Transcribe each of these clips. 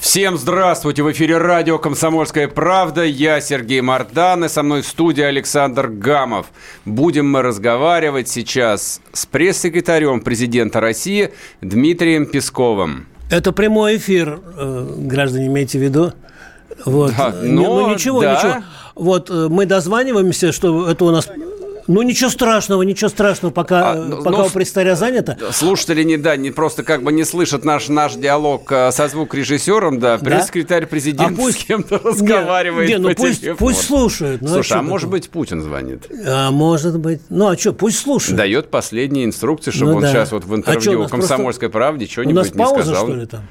Всем здравствуйте! В эфире радио «Комсомольская правда». Я Сергей Мордан, и со мной в студии Александр Гамов. Будем мы разговаривать сейчас с пресс-секретарем президента России Дмитрием Песковым. Это прямой эфир, э, граждане, имейте в виду. Вот. Да, ну, но ничего, да. ничего. Вот э, мы дозваниваемся, что это у нас... Ну, ничего страшного, ничего страшного, пока, А, э, ну, пока ну, у престаря занято. Слушатели не, да, не просто как бы не слышат наш, наш диалог э, со звукорежиссером, да, пресс-секретарь президента А пусть- с кем-то Не, разговаривает не, ну по пусть, телефону. пусть слушают. Ну, Слушай, что а может быть Путин звонит? А может быть. Ну, а что, пусть слушают. Дает последние инструкции, чтобы Ну он да. сейчас вот в А интервью у нас «Комсомольской правде» У что-нибудь нас не пауза, сказал. что ли, там?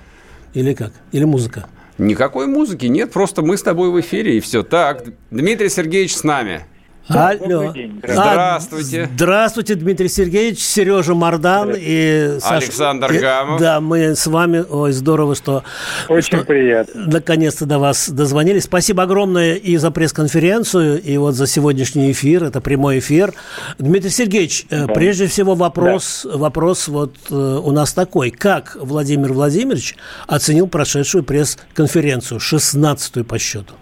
Или как? Или музыка? Никакой музыки нет, просто мы с тобой в эфире и все. Так, Дмитрий Сергеевич с нами. Алло. день. А, Здравствуйте. Здравствуйте, Дмитрий Сергеевич, Сережа Мардан и Саша. Александр И- Гамов. Да, мы с вами. Ой, здорово, что Очень приятно. наконец-то до вас дозвонились. Спасибо огромное и за пресс-конференцию, и вот за сегодняшний эфир. Это прямой эфир. Дмитрий Сергеевич, э, прежде всего вопрос, вопрос вот э, у нас такой. Как Владимир Владимирович оценил прошедшую пресс-конференцию, 16-ю по счету?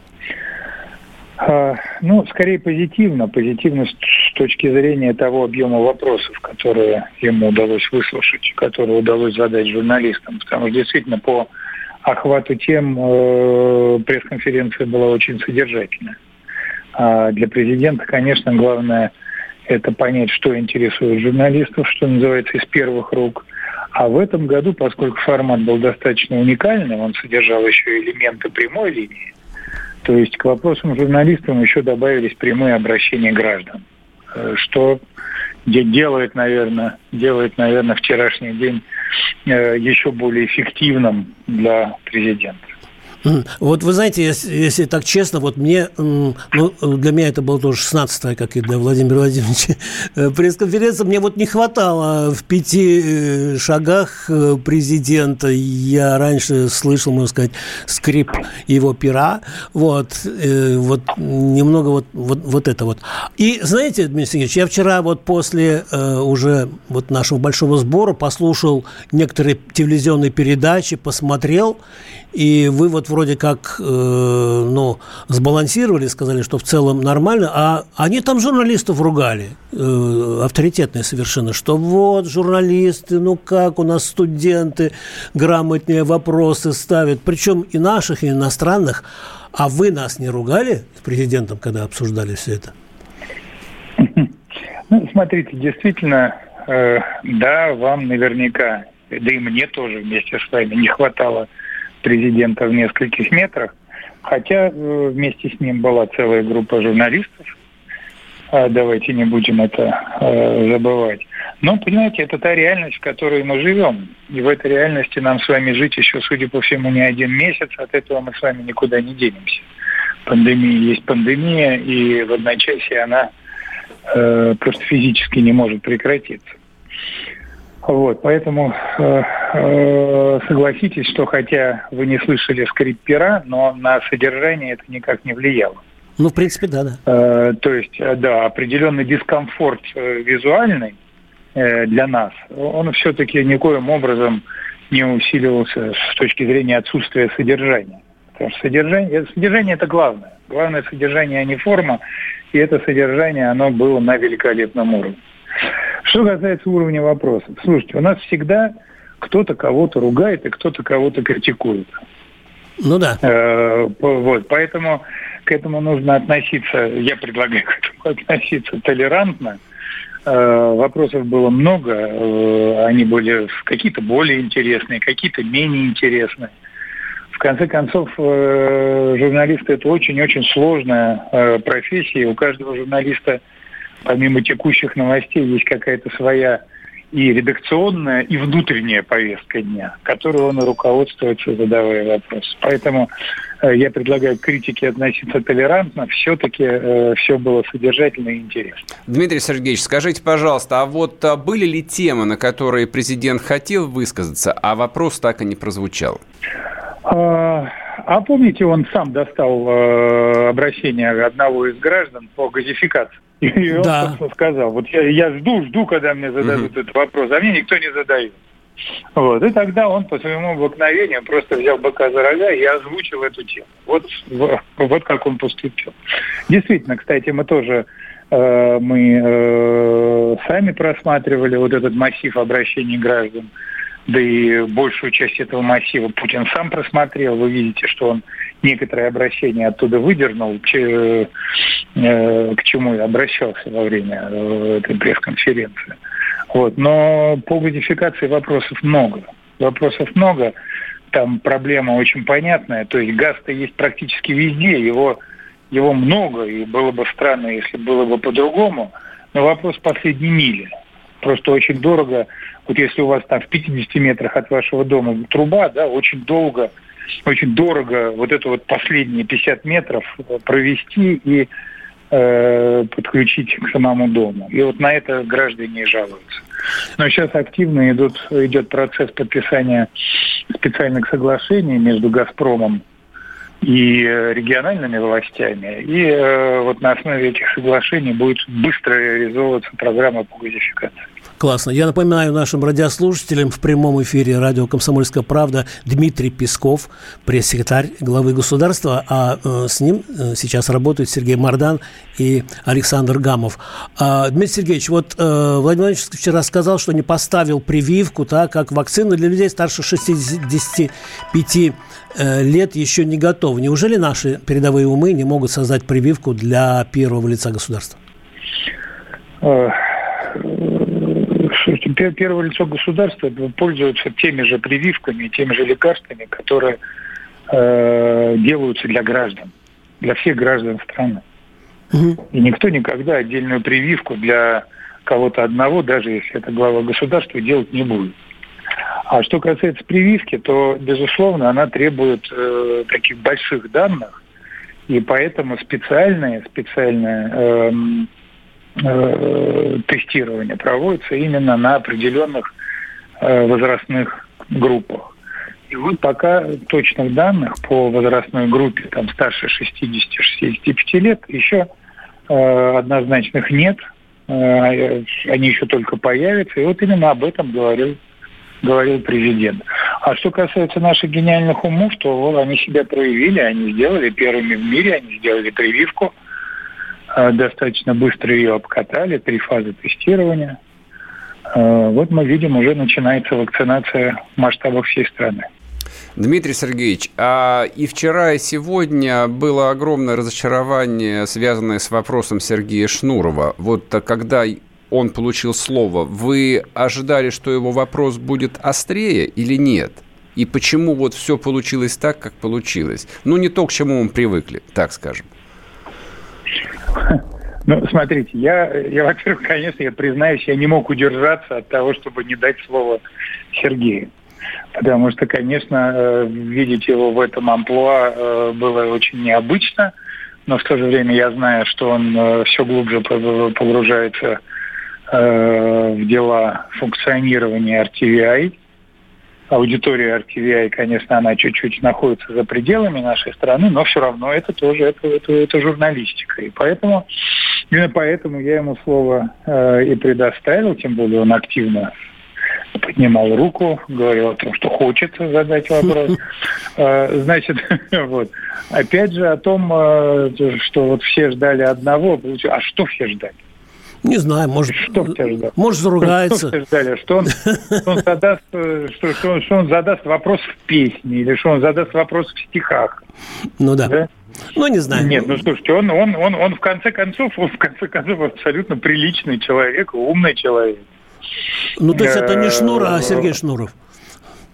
А, Ну, скорее позитивно. Позитивно с точки зрения того объема вопросов, которые ему удалось выслушать, которые удалось задать журналистам. Потому что действительно по охвату тем э, пресс-конференция была очень содержательная. А для президента, конечно, главное это понять, что интересует журналистов, что называется, из первых рук. А в этом году, поскольку формат был достаточно уникальным, он содержал еще элементы прямой линии, то есть к вопросам журналистам еще добавились прямые обращения граждан, э, что де- делает, наверное, делает, наверное, вчерашний день э, еще более эффективным для президента. Вот вы знаете, если, если так честно, вот мне, ну, для меня это было тоже 16 как и для Владимира Владимировича, э, пресс-конференция. Мне вот не хватало в пяти э, шагах э, президента. Я раньше слышал, можно сказать, скрип его пера. Вот, вот немного вот, вот, вот это вот. И знаете, Дмитрий Сергеевич, я вчера вот после уже вот нашего большого сбора послушал некоторые телевизионные передачи, посмотрел, и вы вот вроде как, э, ну, сбалансировали, сказали, что в целом нормально, а они там журналистов ругали, э, авторитетные совершенно, что вот журналисты, ну как у нас студенты грамотнее вопросы ставят, причем и наших, и иностранных, а вы нас не ругали с президентом, когда обсуждали все это? Ну, смотрите, действительно, э, да, вам наверняка, да и мне тоже вместе с вами не хватало президента в нескольких метрах, хотя э, вместе с ним была целая группа журналистов, А, давайте не будем это э, забывать. Но, понимаете, это та реальность, в которой мы живем. И в этой реальности нам с вами жить еще, судя по всему, не один месяц. От этого мы с вами никуда не денемся. Пандемия есть пандемия, и в одночасье она э, просто физически не может прекратиться. Вот, поэтому э, э, согласитесь, что хотя вы не слышали скрип пера, но на содержание это никак не влияло. Ну, в принципе, да, да. Э, то есть, да, определенный дискомфорт э, визуальный э, для нас, он все-таки никоим образом не усиливался с точки зрения отсутствия содержания. Потому что содержание, содержание это главное. Главное содержание, а не форма. И это содержание, оно было на великолепном уровне. Что касается уровня вопросов. Слушайте, у нас всегда кто-то кого-то ругает и кто-то кого-то критикует. Ну да. Э, Вот, поэтому к этому нужно относиться, я предлагаю к этому относиться толерантно. Э, Вопросов было много, э, они были какие-то более интересные, какие-то менее интересные. В конце концов, журналисты это очень-очень сложная профессия. У каждого журналиста, помимо текущих новостей, есть какая-то своя и редакционная, и внутренняя повестка дня, которую он руководствуется, задавая вопрос. Поэтому э, я предлагаю критике относиться толерантно. Все-таки э, все было содержательно и интересно. Дмитрий Сергеевич, скажите, пожалуйста, а вот а были ли темы, на которые президент хотел высказаться, а вопрос так и не прозвучал? А, а помните, он сам достал э, обращение одного из граждан по газификации? И он, да. собственно, сказал, вот я, я жду, жду, когда мне зададут угу. этот вопрос, а мне никто не задает. Вот. И тогда он по своему обыкновению просто взял быка за рога и озвучил эту тему. Вот, вот как он поступил. Действительно, кстати, мы тоже э, мы э, сами просматривали вот этот массив обращений граждан да и большую часть этого массива Путин сам просмотрел. Вы видите, что он некоторые обращения оттуда выдернул, э, к чему я обращался во время э, этой пресс-конференции. Вот. Но по кодификации вопросов много. Вопросов много. Там проблема очень понятная. То есть газ-то есть практически везде. Его, его много. И было бы странно, если было бы по-другому. Но вопрос последней мили. Просто очень дорого вот если у вас там в 50 метрах от вашего дома труба, да, очень долго, очень дорого вот это вот последние 50 метров провести и э, подключить к самому дому. И вот на это граждане жалуются. Но сейчас активно идут, идет процесс подписания специальных соглашений между «Газпромом» и региональными властями. И э, вот на основе этих соглашений будет быстро реализовываться программа по газификации. Классно. Я напоминаю нашим радиослушателям в прямом эфире радио «Комсомольская правда» Дмитрий Песков, пресс-секретарь главы государства, а э, с ним э, сейчас работают Сергей Мардан и Александр Гамов. А, Дмитрий Сергеевич, вот э, Владимир Владимирович вчера сказал, что не поставил прививку, так, как вакцину для людей старше 65 э, лет еще не готовы. Неужели наши передовые умы не могут создать прививку для первого лица государства? Первое лицо государства пользуются теми же прививками, теми же лекарствами, которые э, делаются для граждан, для всех граждан страны. Угу. И никто никогда отдельную прививку для кого-то одного, даже если это глава государства, делать не будет. А что касается прививки, то, безусловно, она требует э, таких больших данных, и поэтому специальные, специальные э, э, тестирование проводится именно на определенных э, возрастных группах. И вот пока точных данных по возрастной группе, там старше 60-65 лет, еще э, однозначных нет. Э, они еще только появятся. И вот именно об этом говорил, говорил президент. А что касается наших гениальных умов, то вот они себя проявили, они сделали первыми в мире, они сделали прививку – достаточно быстро ее обкатали, три фазы тестирования. А, вот мы видим, уже начинается вакцинация в масштабах всей страны. Дмитрий Сергеевич, а и вчера, и сегодня было огромное разочарование, связанное с вопросом Сергея Шнурова. Вот когда он получил слово, вы ожидали, что его вопрос будет острее или нет? И почему вот все получилось так, как получилось? Ну, не то, к чему мы привыкли, так скажем. Ну, смотрите, я, я, во-первых, конечно, я признаюсь, я не мог удержаться от того, чтобы не дать слово Сергею. Потому что, конечно, э, видеть его в этом амплуа э, было очень необычно, но в то же время я знаю, что он э, все глубже погружается в дела функционирования RTVI, аудитория RTVI, конечно, она чуть-чуть находится за пределами нашей страны, но все равно это тоже это, это, это журналистика. И поэтому, именно поэтому я ему слово э, и предоставил, тем более он активно поднимал руку, говорил о том, что хочет задать вопрос. Э, значит, вот. Опять же о том, э, что вот все ждали одного, а что все ждали? Не знаю, может, что может заругается. Что ждали? Что он, что он задаст, что, что, он, что он задаст вопрос в песне или что он задаст вопрос в стихах? Ну да. да? Ну, не знаю. Нет, ну слушайте, он, он, он, он в конце концов, он в конце концов абсолютно приличный человек, умный человек. Ну, то есть это не Шнур, а Сергей Шнуров.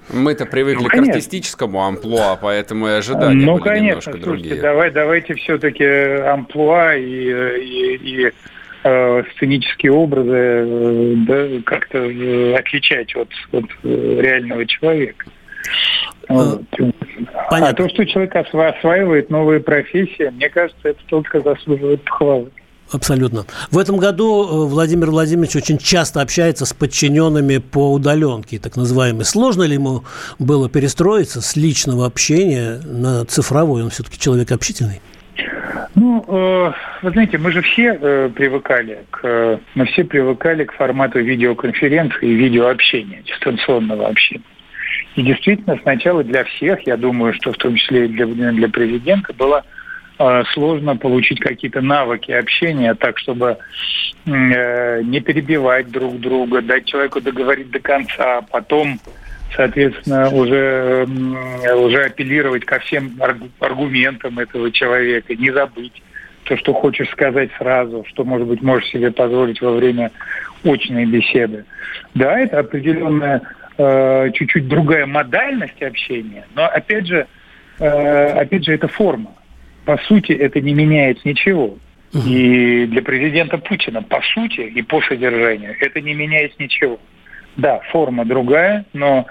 Мы-то привыкли ну, к артистическому амплуа, поэтому и ожидания ну, были конечно, немножко слушайте, другие. Давай, давайте все-таки амплуа и, и, и э, сценические образы э, да, как-то э, отличать от, от реального человека. А понятно. то, что человек осва- осваивает новые профессии, мне кажется, это только заслуживает похвалы. Абсолютно. В этом году Владимир Владимирович очень часто общается с подчиненными по удаленке, так называемой. Сложно ли ему было перестроиться с личного общения на цифровой? Он все-таки человек общительный. Ну, э, вы знаете, мы же все э, привыкали к, мы все привыкали к формату видеоконференции и видеообщения, дистанционного общения. И действительно, сначала для всех, я думаю, что в том числе и для, для президента, было э, сложно получить какие-то навыки общения так, чтобы э, не перебивать друг друга, дать человеку договорить до конца, а потом соответственно, уже, уже апеллировать ко всем аргу- аргументам этого человека, не забыть то, что хочешь сказать сразу, что, может быть, можешь себе позволить во время очной беседы. Да, это определенная э, чуть-чуть другая модальность общения, но опять же, э, опять же, это форма. По сути, это не меняет ничего. И для президента Путина, по сути и по содержанию, это не меняет ничего. Да, форма другая, но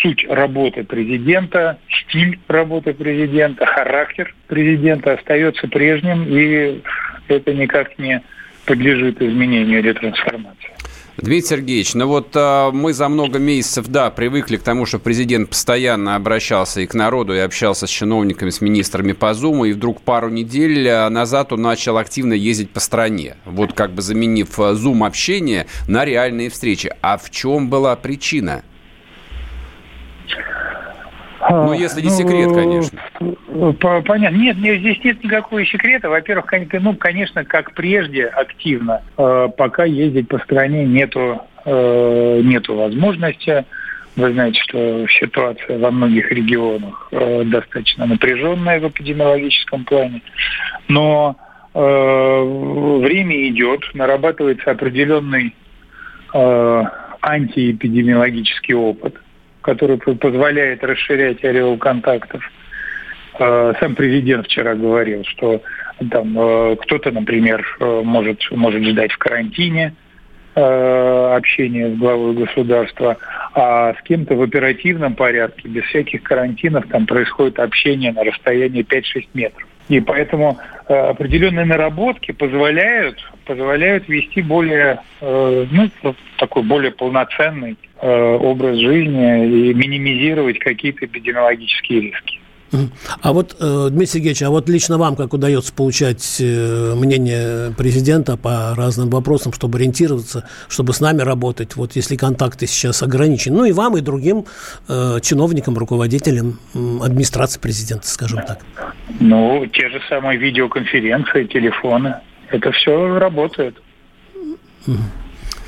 суть работы президента, стиль работы президента, характер президента остается прежним, и это никак не подлежит изменению или трансформации. Дмитрий Сергеевич, ну вот а, мы за много месяцев, да, привыкли к тому, что президент постоянно обращался и к народу, и общался с чиновниками, с министрами по Зуму, и вдруг пару недель а, назад он начал активно ездить по стране, вот как бы заменив а, Зум-общение на реальные встречи. А в чем была причина? Ну, если не секрет, конечно. По- Понятно. Нет, нет, здесь нет никакого секрета. Во-первых, ну, конечно, как прежде, активно. Э, Пока ездить по стране нету, э, нету возможности. Вы знаете, что ситуация во многих регионах э, достаточно напряженная в эпидемиологическом плане. Но время идет, нарабатывается определенный антиэпидемиологический опыт, который позволяет расширять ореол контактов. Э, Сам президент вчера говорил, что там э, кто-то, например, э, может, может ждать в карантине э, общения с главой государства, а с кем-то в оперативном порядке, без всяких карантинов, там происходит общение на расстоянии 5-6 метров. И поэтому определенные наработки позволяют, позволяют вести более, э, ну, такой более полноценный э, образ жизни и минимизировать какие-то эпидемиологические риски. А вот, э, Дмитрий Сергеевич, а вот лично вам как удается получать мнение президента по разным вопросам, чтобы ориентироваться, чтобы с нами работать, вот если контакты сейчас ограничены, ну и вам, и другим э, чиновникам, руководителям администрации президента, скажем так. Ну, те же самые видеоконференции, телефоны, это все работает.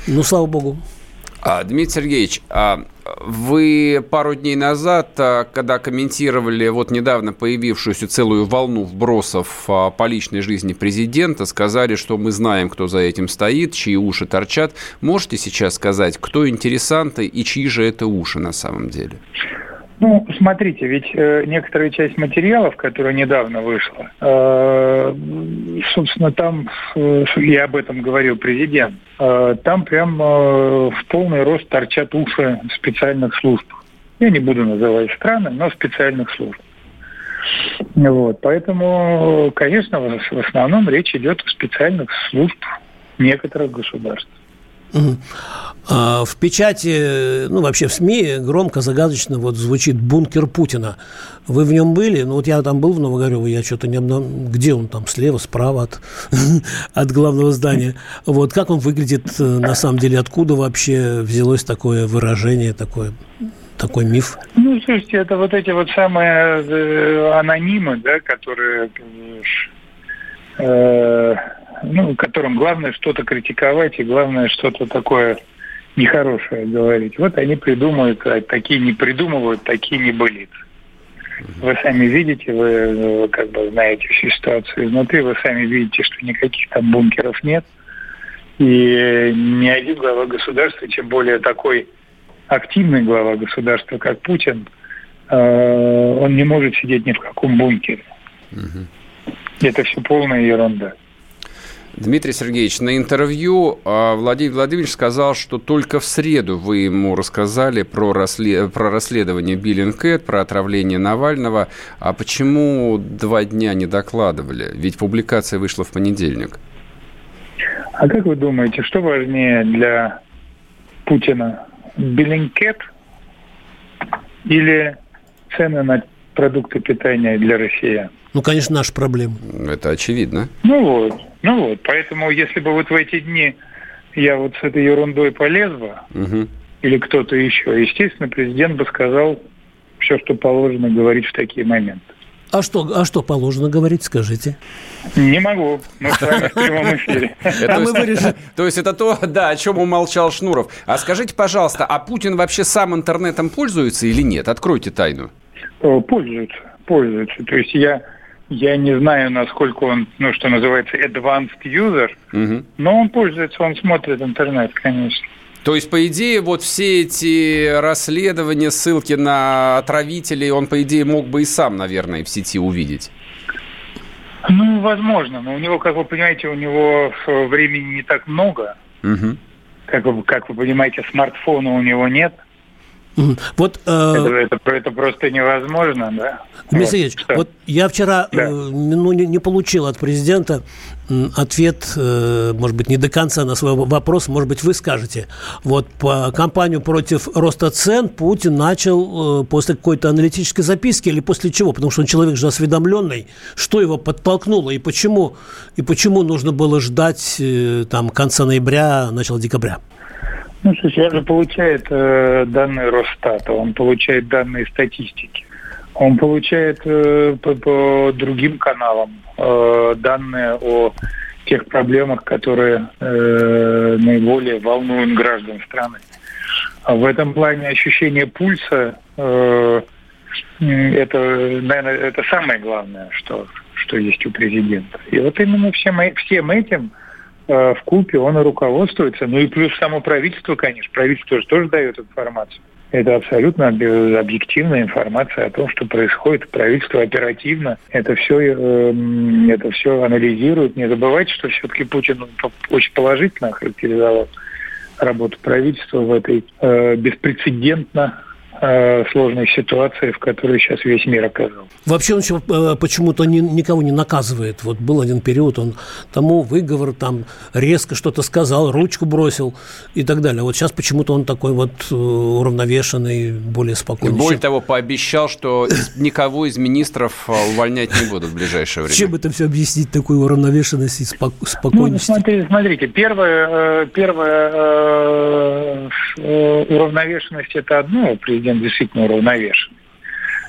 Ну, слава богу. А, Дмитрий Сергеевич, а вы пару дней назад, а, когда комментировали вот недавно появившуюся целую волну вбросов а, по личной жизни президента, сказали, что мы знаем, кто за этим стоит, чьи уши торчат. Можете сейчас сказать, кто интересанты и чьи же это уши на самом деле? Ну, смотрите, ведь э, некоторая часть материалов, которая недавно вышла, э, собственно, там, э, и об этом говорил президент, э, там прям э, в полный рост торчат уши специальных служб. Я не буду называть страны, но специальных служб. Вот, поэтому, конечно, в в основном речь идет о специальных служб некоторых государств. А В печати, ну, вообще в СМИ громко, загадочно вот звучит «бункер Путина». Вы в нем были? Ну, вот я там был в Новогорево, я что-то не обнаружил. Где он там? Слева, справа от, от главного здания. Вот как он выглядит э, на самом деле? Откуда вообще взялось такое выражение, такое, такой миф? Ну, слушайте, это вот эти вот самые э, анонимы, да, которые, э, ну, которым главное что-то критиковать и главное что-то такое нехорошее говорить. Вот они придумывают, а такие не придумывают, такие не болит. Вы сами видите, вы э, как бы знаете всю ситуацию изнутри, вы сами видите, что никаких там бункеров нет. И ни один глава государства, тем более такой активный глава государства, как Путин, э, он не может сидеть ни в каком бункере. Это все полная ерунда. Дмитрий Сергеевич, на интервью а, Владимир Владимирович сказал, что только в среду вы ему рассказали про, расслед... про расследование Биллинкет, про отравление Навального. А почему два дня не докладывали? Ведь публикация вышла в понедельник. А как вы думаете, что важнее для Путина? Биллинкет или цены на продукты питания для россиян? Ну, конечно, наша проблема. Это очевидно. Ну вот, ну вот. Поэтому, если бы вот в эти дни я вот с этой ерундой полез бы, угу. или кто-то еще, естественно, президент бы сказал все, что положено говорить в такие моменты. А что, а что положено говорить, скажите? Не могу. Мы с вами в прямом эфире. То есть это то, да, о чем умолчал Шнуров. А скажите, пожалуйста, а Путин вообще сам интернетом пользуется или нет? Откройте тайну. Э, пользуется, пользуется. То есть я я не знаю, насколько он, ну, что называется, advanced user, угу. но он пользуется, он смотрит интернет, конечно. То есть, по идее, вот все эти расследования, ссылки на отравителей, он, по идее, мог бы и сам, наверное, в сети увидеть. Ну, возможно, но у него, как вы понимаете, у него времени не так много. Угу. Как, вы, как вы понимаете, смартфона у него нет. Вот, э... это, это, это просто невозможно, да? Дмитрий вот, вот я вчера да. э, ну, не, не получил от президента ответ, э, может быть, не до конца на свой вопрос, может быть, вы скажете. Вот по кампанию против роста цен Путин начал э, после какой-то аналитической записки или после чего? Потому что он человек же осведомленный. Что его подтолкнуло и почему, и почему нужно было ждать э, там конца ноября, начала декабря? Ну, он же получает э, данные Росстата, он получает данные статистики, он получает э, по, по другим каналам э, данные о тех проблемах, которые э, наиболее волнуют граждан страны. А в этом плане ощущение пульса э, это, наверное, это самое главное, что, что есть у президента. И вот именно всем, всем этим в купе он и руководствуется. Ну и плюс само правительство, конечно. Правительство же тоже дает информацию. Это абсолютно объективная информация о том, что происходит. Правительство оперативно это все, эм, это все анализирует. Не забывайте, что все-таки Путин очень положительно охарактеризовал работу правительства в этой э, беспрецедентно Э, сложной ситуации, в которой сейчас весь мир оказался. Вообще он еще э, почему-то ни, никого не наказывает. Вот был один период, он тому выговор, там резко что-то сказал, ручку бросил и так далее. Вот сейчас почему-то он такой вот э, уравновешенный, более спокойный. Более того, пообещал, что никого из министров увольнять не будут в ближайшее время. Чем это все объяснить, такую уравновешенность и спокойность? Ну, смотрите, смотрите, первое, первое уравновешенность – это одно, президент действительно уравновешенный.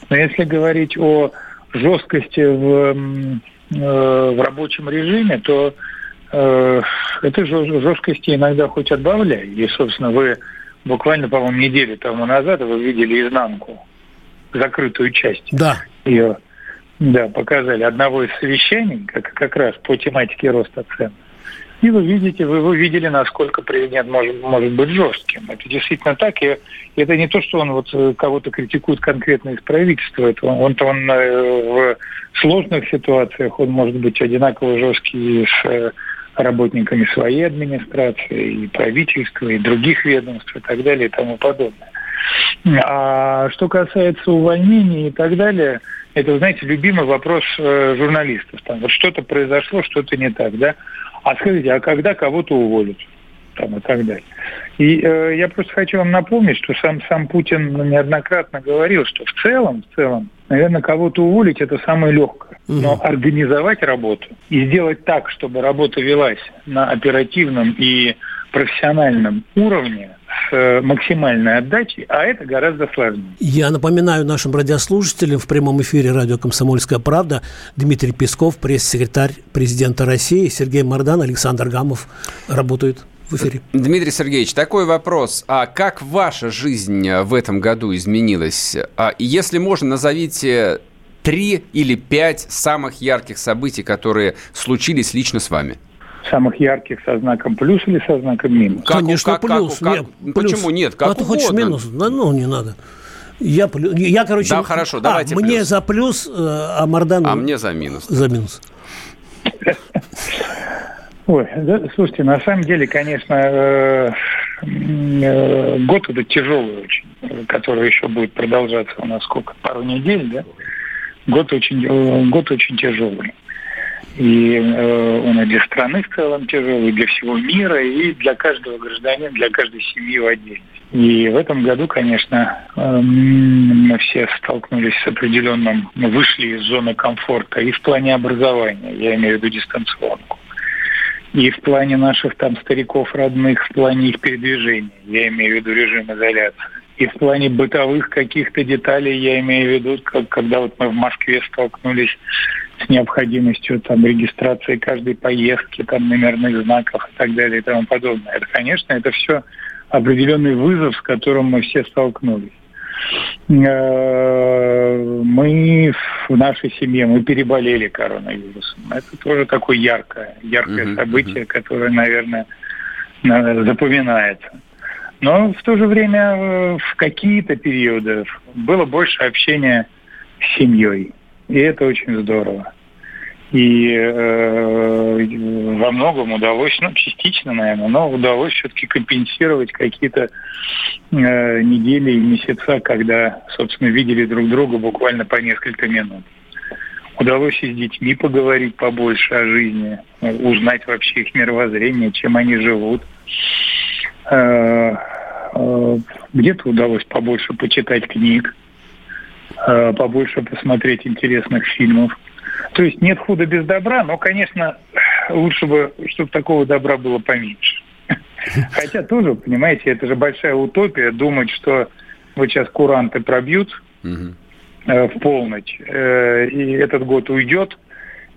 Но если говорить о жесткости в, э, в рабочем режиме, то э, этой жесткости иногда хоть отбавляй. И, собственно, вы буквально, по-моему, неделю тому назад вы видели изнанку, закрытую часть да. ее. Да, показали одного из совещаний, как, как раз по тематике роста цен. И вы видите, вы, вы видели, насколько президент может, может быть жестким. Это действительно так. И это не то, что он вот э, кого-то критикует конкретно из правительства. Это он, он, он э, в сложных ситуациях он может быть одинаково жесткий с э, работниками своей администрации, и правительства, и других ведомств, и так далее, и тому подобное. А что касается увольнений и так далее, это, знаете, любимый вопрос журналистов. Там вот что-то произошло, что-то не так, да? А скажите, а когда кого-то уволят? Там, и так далее. И э, я просто хочу вам напомнить, что сам, сам Путин неоднократно говорил, что в целом, в целом, наверное, кого-то уволить это самое легкое. Но угу. организовать работу и сделать так, чтобы работа велась на оперативном и профессиональном уровне, с э, максимальной отдачей, а это гораздо сложнее. Я напоминаю нашим радиослушателям в прямом эфире радио «Комсомольская правда» Дмитрий Песков, пресс-секретарь президента России, Сергей Мордан, Александр Гамов работают в эфире. Дмитрий Сергеевич, такой вопрос. А как ваша жизнь в этом году изменилась? А если можно, назовите три или пять самых ярких событий, которые случились лично с вами самых ярких со знаком плюс или со знаком минус? Как, Конечно, как, плюс. Как, нет, плюс. Почему нет? Как а ты хочешь минус? Да, ну, не надо. Я, я короче... Да, хорошо, давайте а, Мне за плюс, э, а Мардан... А мне за минус. За минус. Ой, да, слушайте, на самом деле, конечно, э, э, год это тяжелый очень, который еще будет продолжаться у нас сколько, пару недель, да? Год очень, э, год очень тяжелый. И э, он и для страны в целом тяжелый, и для всего мира, и для каждого гражданина, для каждой семьи в отдельности. И в этом году, конечно, э, мы все столкнулись с определенным, мы вышли из зоны комфорта и в плане образования, я имею в виду дистанционку, и в плане наших там стариков родных, в плане их передвижения, я имею в виду режим изоляции. И в плане бытовых каких-то деталей, я имею в виду, как, когда вот мы в Москве столкнулись с необходимостью там регистрации каждой поездки, там номерных знаков и так далее и тому подобное. Это, конечно, это все определенный вызов, с которым мы все столкнулись. Э, мы в нашей семье, мы переболели коронавирусом. Это тоже такое яркое, яркое uh-huh, событие, uh-huh. которое, наверное, запоминается. Но в то же время э, в какие-то периоды было больше общения с семьей. И это очень здорово. И э, во многом удалось, ну, частично, наверное, но удалось все-таки компенсировать какие-то э, недели и месяца, когда, собственно, видели друг друга буквально по несколько минут. Удалось и с детьми поговорить побольше о жизни, узнать вообще их мировоззрение, чем они живут. Э, э, где-то удалось побольше почитать книг побольше посмотреть интересных фильмов. То есть нет худа без добра, но, конечно, лучше бы, чтобы такого добра было поменьше. Хотя тоже, понимаете, это же большая утопия думать, что вот сейчас куранты пробьют э, в полночь, э, и этот год уйдет,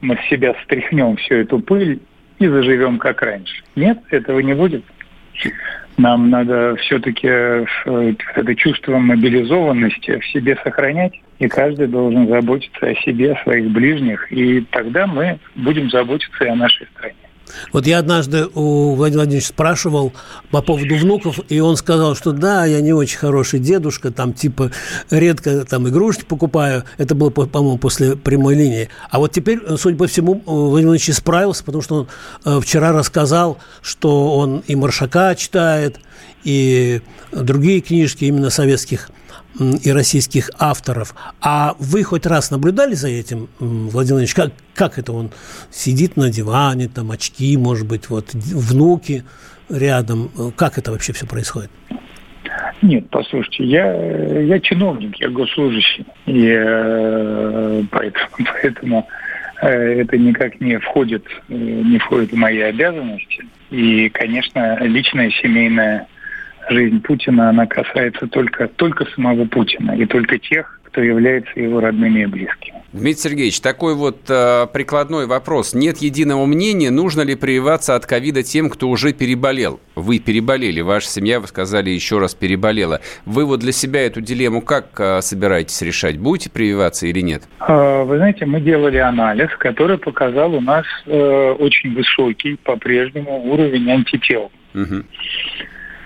мы с себя стряхнем всю эту пыль и заживем как раньше. Нет, этого не будет. Нам надо все-таки э, это чувство мобилизованности в себе сохранять, и каждый должен заботиться о себе, о своих ближних, и тогда мы будем заботиться и о нашей стране. Вот я однажды у Владимира Владимировича спрашивал по поводу внуков, и он сказал, что да, я не очень хороший дедушка, там типа редко там игрушки покупаю. Это было, по-моему, после прямой линии. А вот теперь, судя по всему, Владимир Владимирович справился, потому что он э, вчера рассказал, что он и Маршака читает, и другие книжки именно советских и российских авторов. А вы хоть раз наблюдали за этим, Владимир Владимирович, как, как это он сидит на диване, там очки, может быть, вот внуки рядом. Как это вообще все происходит? Нет, послушайте, я, я чиновник, я госслужащий, и э, поэтому, поэтому э, это никак не входит, э, не входит в мои обязанности. И, конечно, личная семейная жизнь Путина, она касается только, только самого Путина и только тех, кто является его родными и близкими. Дмитрий Сергеевич, такой вот э, прикладной вопрос. Нет единого мнения, нужно ли прививаться от ковида тем, кто уже переболел. Вы переболели, ваша семья, вы сказали, еще раз переболела. Вы вот для себя эту дилемму как э, собираетесь решать? Будете прививаться или нет? А, вы знаете, мы делали анализ, который показал у нас э, очень высокий по-прежнему уровень антител. Угу.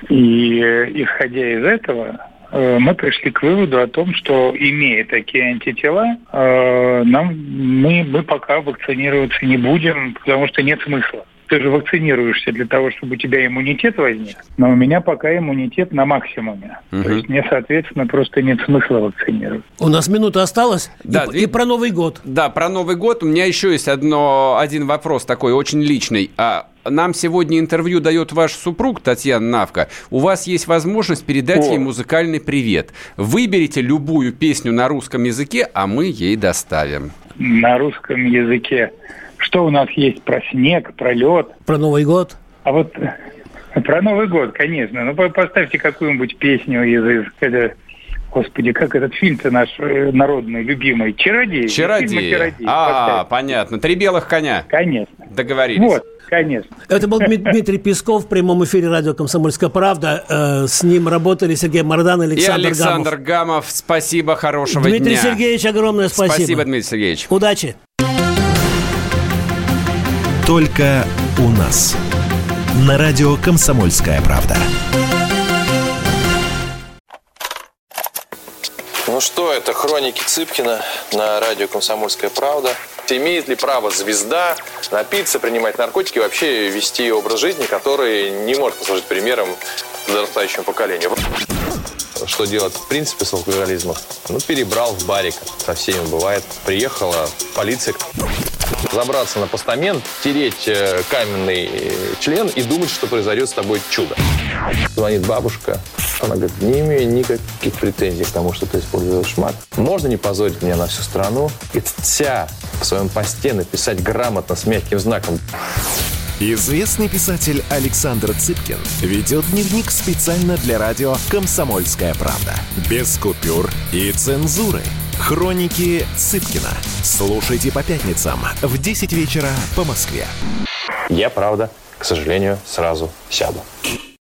И э, исходя из этого, э, мы пришли к выводу о том, что имея такие антитела, э, нам мы, мы пока вакцинироваться не будем, потому что нет смысла. Ты же вакцинируешься для того, чтобы у тебя иммунитет возник, но у меня пока иммунитет на максимуме. Угу. То есть мне, соответственно, просто нет смысла вакцинировать. У нас минута осталась. Да, и, и про Новый год. Да, про Новый год. У меня еще есть одно, один вопрос такой очень личный. А нам сегодня интервью дает ваш супруг Татьяна Навка. У вас есть возможность передать О. ей музыкальный привет. Выберите любую песню на русском языке, а мы ей доставим. На русском языке. Что у нас есть про снег, про лед? Про Новый год? А вот про Новый год, конечно. Ну, поставьте какую-нибудь песню из, из Господи, как этот фильм-то наш э, народный, любимый. «Чародей». «Чародей». «Чародей». А, понятно. «Три белых коня». Конечно. Договорились. Вот. Конечно. Это был Дмитрий Песков в прямом эфире радио «Комсомольская правда». Э, с ним работали Сергей Мардан и Александр, и Александр Гамов. Гамов. Спасибо, хорошего Дмитрий дня. Дмитрий Сергеевич, огромное спасибо. Спасибо, Дмитрий Сергеевич. Удачи. Только у нас. На радио «Комсомольская правда». Ну что, это «Хроники Цыпкина» на радио «Комсомольская правда». Имеет ли право звезда напиться, принимать наркотики, вообще вести образ жизни, который не может послужить примером подрастающему поколению? Что делать в принципе с алкоголизмом? Ну, перебрал в барик. Со всеми бывает. Приехала полиция. Забраться на постамент, тереть э, каменный член и думать, что произойдет с тобой чудо. Звонит бабушка. Она говорит, не имею никаких претензий к тому, что ты используешь мат. Можно не позорить меня на всю страну? И вся в своем посте написать грамотно с мягким знаком. Известный писатель Александр Цыпкин ведет дневник специально для радио «Комсомольская правда». Без купюр и цензуры. Хроники Цыпкина. Слушайте по пятницам в 10 вечера по Москве. Я, правда, к сожалению, сразу сяду.